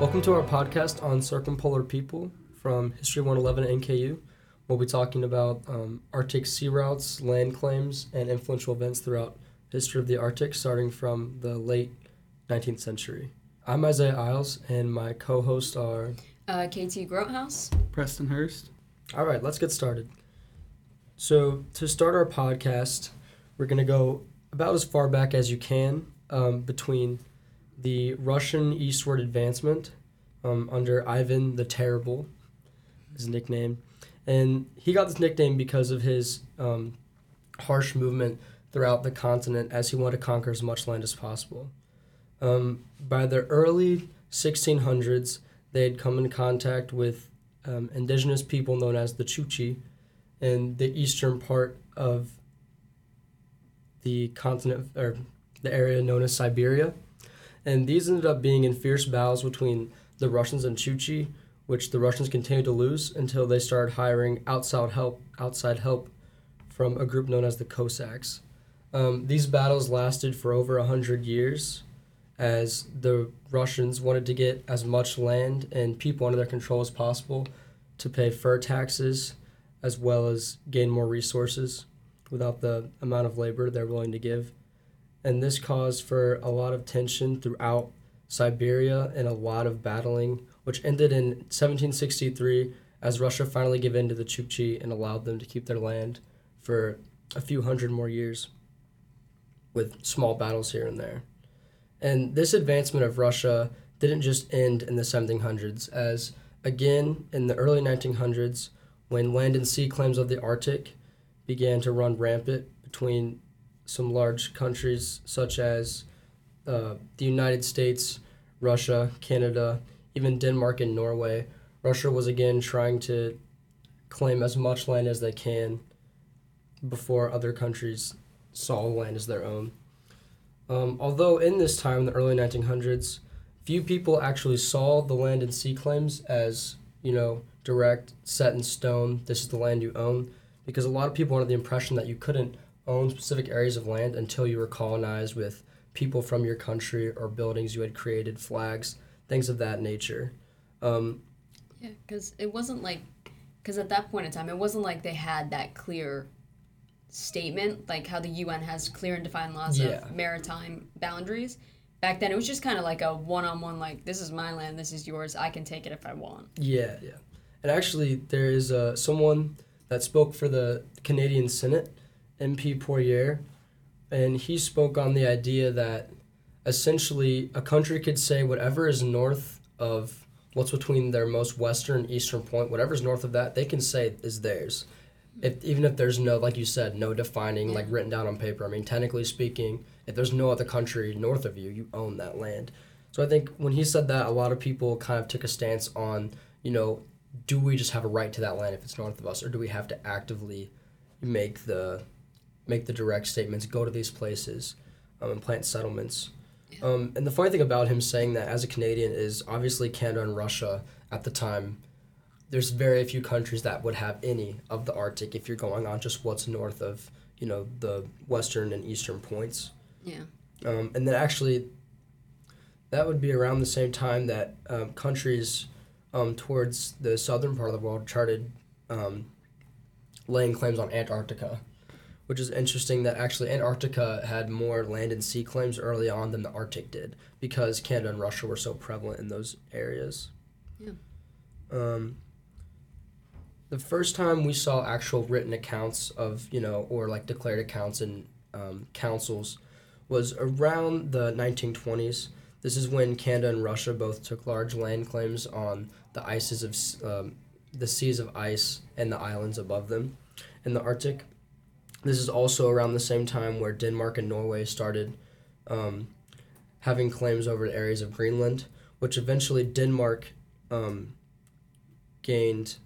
Welcome to our podcast on circumpolar people from History 111 at NKU. We'll be talking about um, Arctic sea routes, land claims, and influential events throughout history of the Arctic, starting from the late 19th century. I'm Isaiah Isles, and my co-hosts are. Uh, KT Grothouse. Preston Hurst. All right, let's get started. So to start our podcast, we're gonna go about as far back as you can um, between the Russian eastward advancement um, under Ivan the Terrible, his nickname, and he got this nickname because of his um, harsh movement throughout the continent as he wanted to conquer as much land as possible. Um, by the early 1600s, they had come in contact with um, indigenous people known as the Chukchi in the eastern part of the continent or the area known as Siberia. And these ended up being in fierce battles between the Russians and Chukchi, which the Russians continued to lose until they started hiring outside help outside help from a group known as the Cossacks. Um, these battles lasted for over a hundred years, as the Russians wanted to get as much land and people under their control as possible to pay fur taxes, as well as gain more resources without the amount of labor they're willing to give. And this caused for a lot of tension throughout Siberia and a lot of battling, which ended in 1763 as Russia finally gave in to the Chukchi and allowed them to keep their land for a few hundred more years with small battles here and there. And this advancement of Russia didn't just end in the 1700s, as again in the early 1900s, when land and sea claims of the Arctic began to run rampant between some large countries such as uh, the United States, Russia, Canada, even Denmark and Norway. Russia was again trying to claim as much land as they can before other countries saw the land as their own. Um, although in this time, in the early 1900s, few people actually saw the land and sea claims as, you know, direct, set in stone, this is the land you own, because a lot of people wanted the impression that you couldn't own specific areas of land until you were colonized with people from your country or buildings you had created, flags, things of that nature. Um, Yeah, because it wasn't like, because at that point in time, it wasn't like they had that clear statement, like how the UN has clear and defined laws Yeah. of maritime boundaries. Back then, it was just kind of like a one on one, like, this is my land, this is yours, I can take it if I want. Yeah, yeah. And actually, there is uh, someone that spoke for the Canadian Senate, MP Poirier, and he spoke on the idea that essentially a country could say whatever is north of what's between their most western eastern point, whatever's north of that, they can say is theirs. If, even if there's no, like you said, no defining, like written down on paper. I mean, technically speaking, if there's no other country north of you, you own that land. So I think when he said that, a lot of people kind of took a stance on, you know, do we just have a right to that land if it's north of us, or do we have to actively make the make the direct statements, go to these places, um, and plant settlements? Um, and the funny thing about him saying that as a Canadian is obviously Canada and Russia at the time. There's very few countries that would have any of the Arctic if you're going on just what's north of you know the western and eastern points. Yeah. Um, and then actually, that would be around the same time that um, countries um, towards the southern part of the world started um, laying claims on Antarctica, which is interesting that actually Antarctica had more land and sea claims early on than the Arctic did because Canada and Russia were so prevalent in those areas. Yeah. Um, the first time we saw actual written accounts of, you know, or like declared accounts in um, councils was around the 1920s. This is when Canada and Russia both took large land claims on the ices of um, the seas of ice and the islands above them in the Arctic. This is also around the same time where Denmark and Norway started um, having claims over areas of Greenland, which eventually Denmark um, gained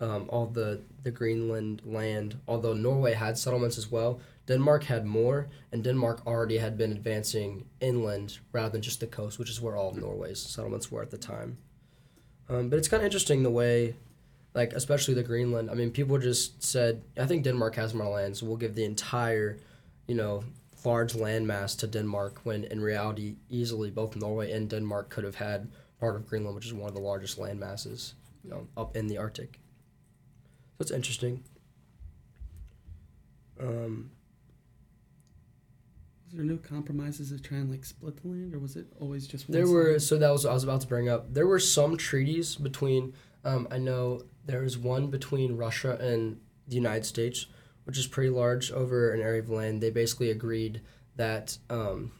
um, all the, the Greenland land. Although Norway had settlements as well, Denmark had more, and Denmark already had been advancing inland rather than just the coast, which is where all of Norway's settlements were at the time. Um, but it's kind of interesting the way, like, especially the Greenland. I mean, people just said, I think Denmark has more land, so we'll give the entire, you know, large landmass to Denmark, when in reality, easily both Norway and Denmark could have had part of Greenland, which is one of the largest land masses, you know, up in the Arctic. So it's interesting. Um, Was there no compromises to try and like split the land, or was it always just one? There were so that was what I was about to bring up. There were some treaties between. Um, I know there was one between Russia and the United States, which is pretty large over an area of land. They basically agreed that um,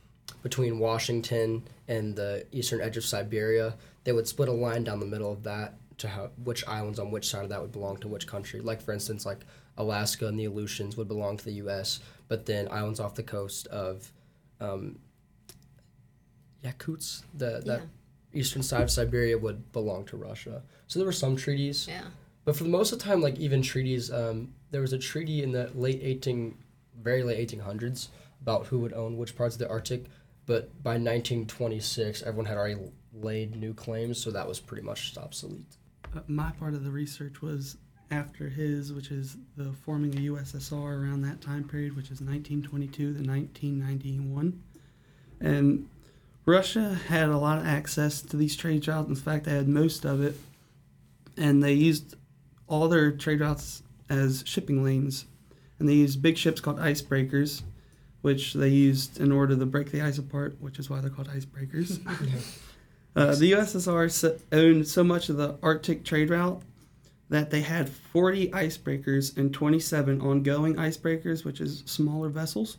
between Washington and the eastern edge of Siberia, they would split a line down the middle of that to how which islands on which side of that would belong to which country. Like for instance, like Alaska and the Aleutians would belong to the U.S., but then islands off the coast of um, Yakuts, the that Yeah. Eastern side of Siberia would belong to Russia. So there were some treaties, Yeah. but for the most of the time, like even treaties, um, there was a treaty in the late eighteen, very late eighteen hundreds about who would own which parts of the Arctic. But by nineteen twenty six, everyone had already laid new claims, so that was pretty much just obsolete. Uh, my part of the research was after his, which is the forming of USSR around that time period, which is 1922 to 1991. And Russia had a lot of access to these trade routes. In fact, they had most of it. And they used all their trade routes as shipping lanes. And they used big ships called icebreakers, which they used in order to break the ice apart, which is why they're called icebreakers. Uh, the USSR owned so much of the Arctic trade route that they had 40 icebreakers and 27 ongoing icebreakers, which is smaller vessels.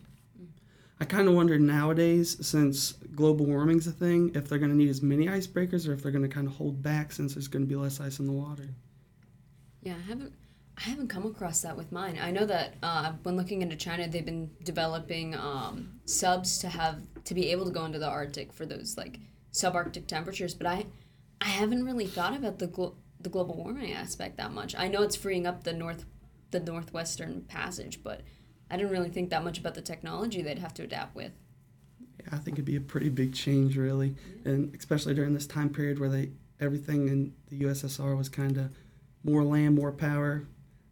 I kind of wonder nowadays, since global warming's a thing, if they're going to need as many icebreakers or if they're going to kind of hold back since there's going to be less ice in the water. Yeah, I haven't I haven't come across that with mine. I know that uh, when looking into China, they've been developing um, subs to have to be able to go into the Arctic for those like subarctic temperatures. But I I haven't really thought about the glo- the global warming aspect that much. I know it's freeing up the north the northwestern passage, but I didn't really think that much about the technology they'd have to adapt with. Yeah, I think it'd be a pretty big change, really, and especially during this time period where they everything in the USSR was kind of more land, more power.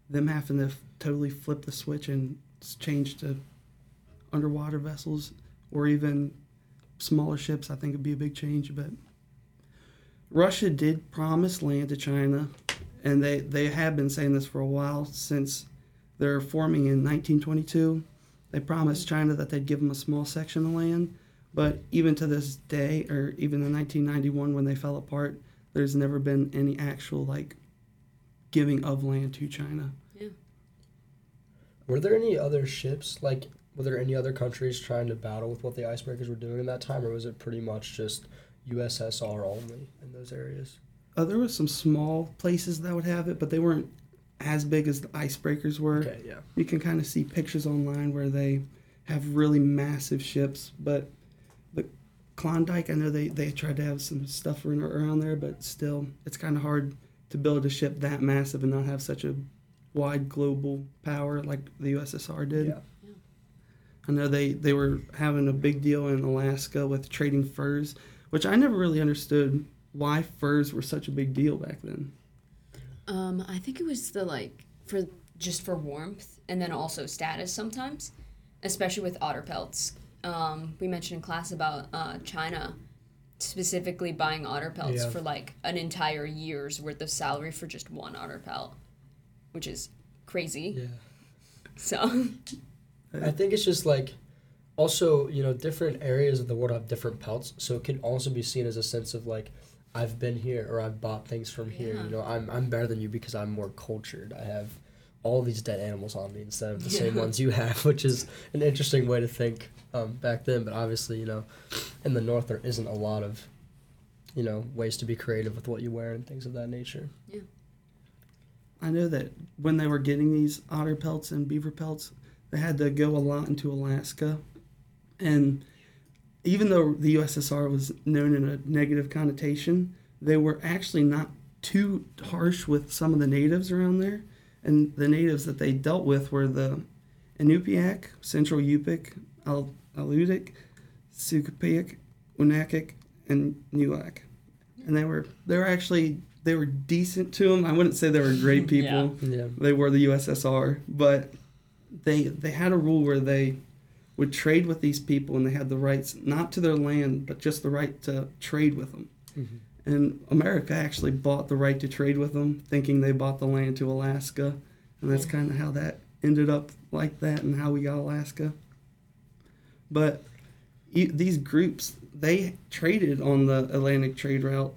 Them having to f- totally flip the switch and change to underwater vessels or even smaller ships, I think would be a big change. But Russia did promise land to China, and they they have been saying this for a while since they're forming in 1922. They promised China that they'd give them a small section of land, but even to this day, or even in 1991 when they fell apart, there's never been any actual like giving of land to China. Yeah. Were there any other ships like? Were there any other countries trying to battle with what the icebreakers were doing in that time, or was it pretty much just USSR only in those areas? Uh, there was some small places that would have it, but they weren't as big as the icebreakers were. Okay, yeah. You can kind of see pictures online where they have really massive ships, but the Klondike, I know they, they tried to have some stuff around there, but still, it's kind of hard to build a ship that massive and not have such a wide global power like the USSR did. Yeah. I know they, they were having a big deal in Alaska with trading furs, which I never really understood why furs were such a big deal back then. Um, I think it was the like for just for warmth and then also status sometimes, especially with otter pelts. Um, we mentioned in class about uh, China specifically buying otter pelts Yeah. for like an entire year's worth of salary for just one otter pelt, which is crazy. Yeah. So I think it's just like also, you know, different areas of the world have different pelts, so it can also be seen as a sense of like I've been here or I've bought things from here. Yeah. You know, I'm I'm better than you because I'm more cultured. I have all these dead animals on me instead of the same ones you have, which is an interesting way to think um, back then. But obviously, you know, in the north there isn't a lot of, you know, ways to be creative with what you wear and things of that nature. Yeah. I know that when they were getting these otter pelts and beaver pelts, they had to go a lot into Alaska. And even though the USSR was known in a negative connotation, they were actually not too harsh with some of the natives around there. And the natives that they dealt with were the Inupiaq, Central Yupik, Al- Alutiiq, Sukapik, Unakik, and Nuak. And they were they were actually they were decent to them. I wouldn't say they were great people. Yeah. They were the USSR, but they they had a rule where they would trade with these people and they had the rights not to their land but just the right to trade with them. Mhm. And America actually bought the right to trade with them, thinking they bought the land to Alaska. And that's kind of how that ended up like that and how we got Alaska. But e- these groups, they traded on the Atlantic trade route.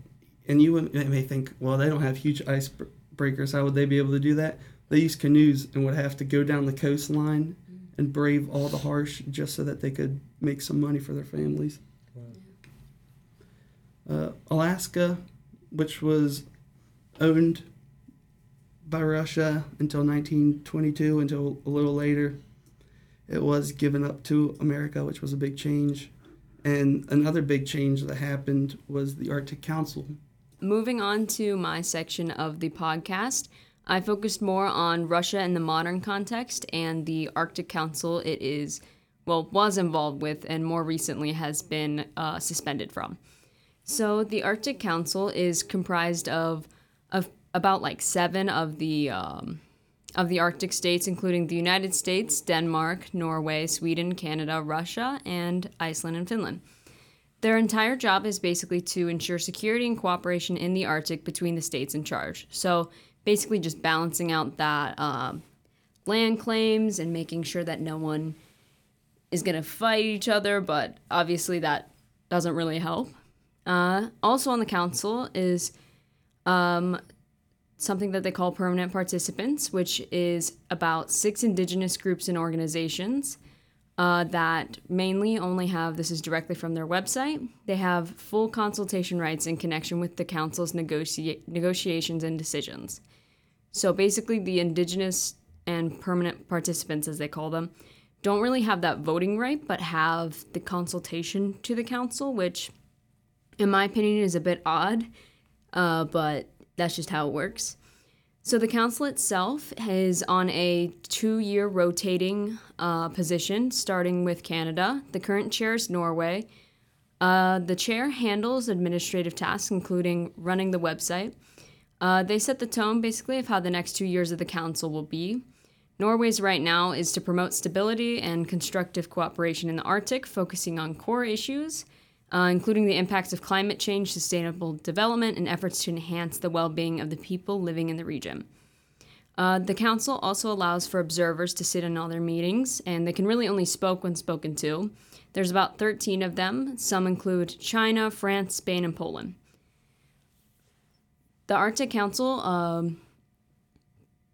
And you may think, well, they don't have huge icebreakers. How would they be able to do that? They used canoes and would have to go down the coastline and brave all the harsh just so that they could make some money for their families. Uh, Alaska, which was owned by Russia until 1922, until a little later, it was given up to America, which was a big change. And another big change that happened was the Arctic Council. Moving on to my section of the podcast, I focused more on Russia in the modern context and the Arctic Council it is, well, was involved with and more recently has been uh, suspended from. So the Arctic Council is comprised of, of about like seven of the um, of the Arctic states, including the United States, Denmark, Norway, Sweden, Canada, Russia, and Iceland and Finland. Their entire job is basically to ensure security and cooperation in the Arctic between the states in charge. So basically, just balancing out that um, land claims and making sure that no one is going to fight each other, but obviously that doesn't really help. Uh, also on the council is um, something that they call permanent participants, which is about six indigenous groups and organizations uh, that mainly only have this is directly from their website. They have full consultation rights in connection with the council's negotia- negotiations and decisions. So basically, the indigenous and permanent participants, as they call them, don't really have that voting right, but have the consultation to the council, which in my opinion, is a bit odd, uh, but that's just how it works. So the council itself is on a two-year rotating uh, position, starting with Canada. The current chair is Norway. Uh, the chair handles administrative tasks, including running the website. Uh, they set the tone, basically, of how the next two years of the council will be. Norway's right now is to promote stability and constructive cooperation in the Arctic, focusing on core issues uh, including the impacts of climate change, sustainable development, and efforts to enhance the well being of the people living in the region. Uh, the council also allows for observers to sit in all their meetings, and they can really only spoke when spoken to. There's about 13 of them. Some include China, France, Spain, and Poland. The Arctic Council, um,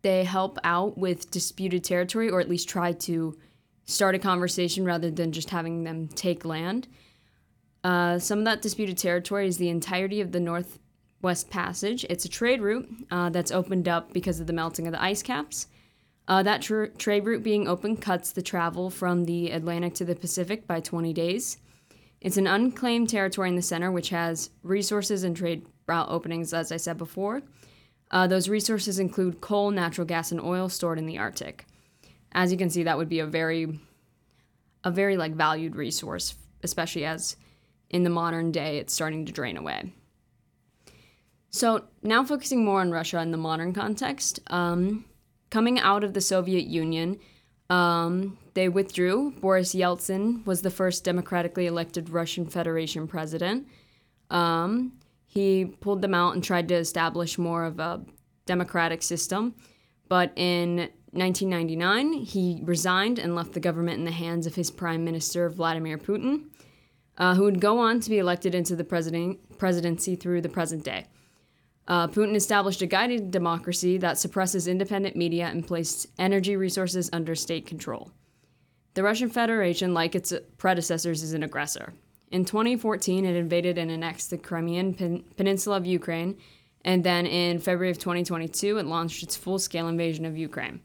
they help out with disputed territory, or at least try to start a conversation rather than just having them take land. Uh, some of that disputed territory is the entirety of the Northwest Passage. It's a trade route uh, that's opened up because of the melting of the ice caps. Uh, that tr- trade route being open cuts the travel from the Atlantic to the Pacific by 20 days. It's an unclaimed territory in the center, which has resources and trade route openings, as I said before. Uh, those resources include coal, natural gas, and oil stored in the Arctic. As you can see, that would be a very, a very like valued resource, especially as in the modern day, it's starting to drain away. So, now focusing more on Russia in the modern context, um, coming out of the Soviet Union, um, they withdrew. Boris Yeltsin was the first democratically elected Russian Federation president. Um, he pulled them out and tried to establish more of a democratic system. But in 1999, he resigned and left the government in the hands of his prime minister, Vladimir Putin uh, who would go on to be elected into the president, presidency through the present day. Uh, Putin established a guided democracy that suppresses independent media and placed energy resources under state control. The Russian Federation, like its predecessors, is an aggressor. In 2014, it invaded and annexed the Crimean pen- peninsula of Ukraine, and then in February of 2022, it launched its full scale invasion of Ukraine.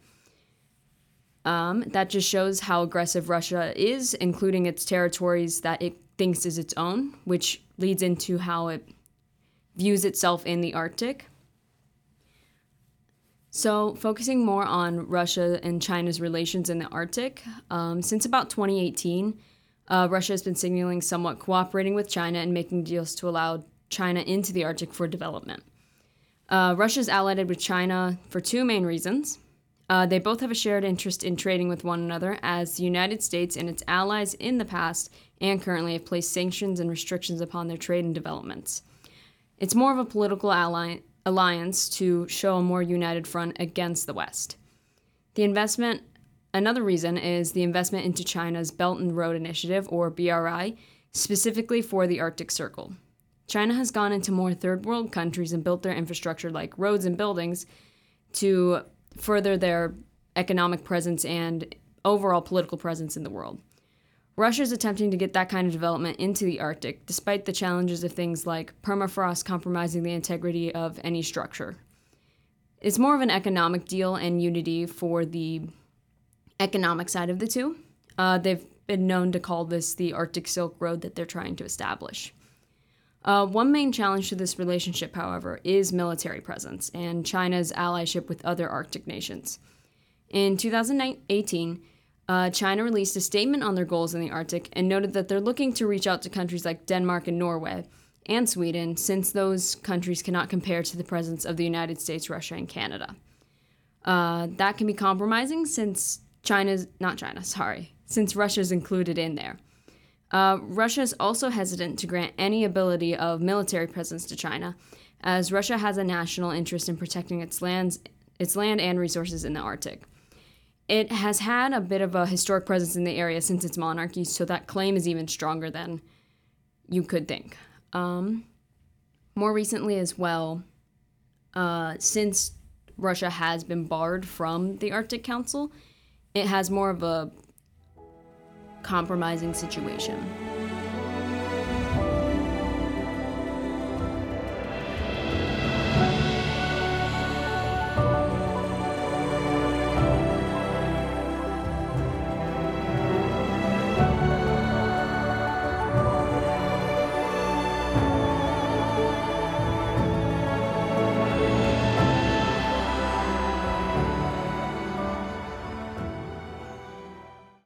Um, that just shows how aggressive Russia is, including its territories that it thinks is its own, which leads into how it views itself in the Arctic. So, focusing more on Russia and China's relations in the Arctic, um, since about 2018, uh, Russia has been signaling somewhat cooperating with China and making deals to allow China into the Arctic for development. Uh, Russia is allied with China for two main reasons. Uh, they both have a shared interest in trading with one another, as the United States and its allies in the past and currently have placed sanctions and restrictions upon their trade and developments. It's more of a political ally- alliance to show a more united front against the West. The investment, another reason, is the investment into China's Belt and Road Initiative, or BRI, specifically for the Arctic Circle. China has gone into more third world countries and built their infrastructure like roads and buildings to further their economic presence and overall political presence in the world. Russia is attempting to get that kind of development into the Arctic, despite the challenges of things like permafrost compromising the integrity of any structure. It's more of an economic deal and unity for the economic side of the two. Uh, they've been known to call this the Arctic Silk Road that they're trying to establish. Uh, one main challenge to this relationship, however, is military presence and China's allyship with other Arctic nations. In 2018, uh, China released a statement on their goals in the Arctic and noted that they're looking to reach out to countries like Denmark and Norway and Sweden, since those countries cannot compare to the presence of the United States, Russia, and Canada. Uh, that can be compromising since China's, not China, sorry, since Russia's included in there. Uh, Russia is also hesitant to grant any ability of military presence to China, as Russia has a national interest in protecting its lands, its land and resources in the Arctic. It has had a bit of a historic presence in the area since its monarchy, so that claim is even stronger than you could think. Um, more recently, as well, uh, since Russia has been barred from the Arctic Council, it has more of a compromising situation.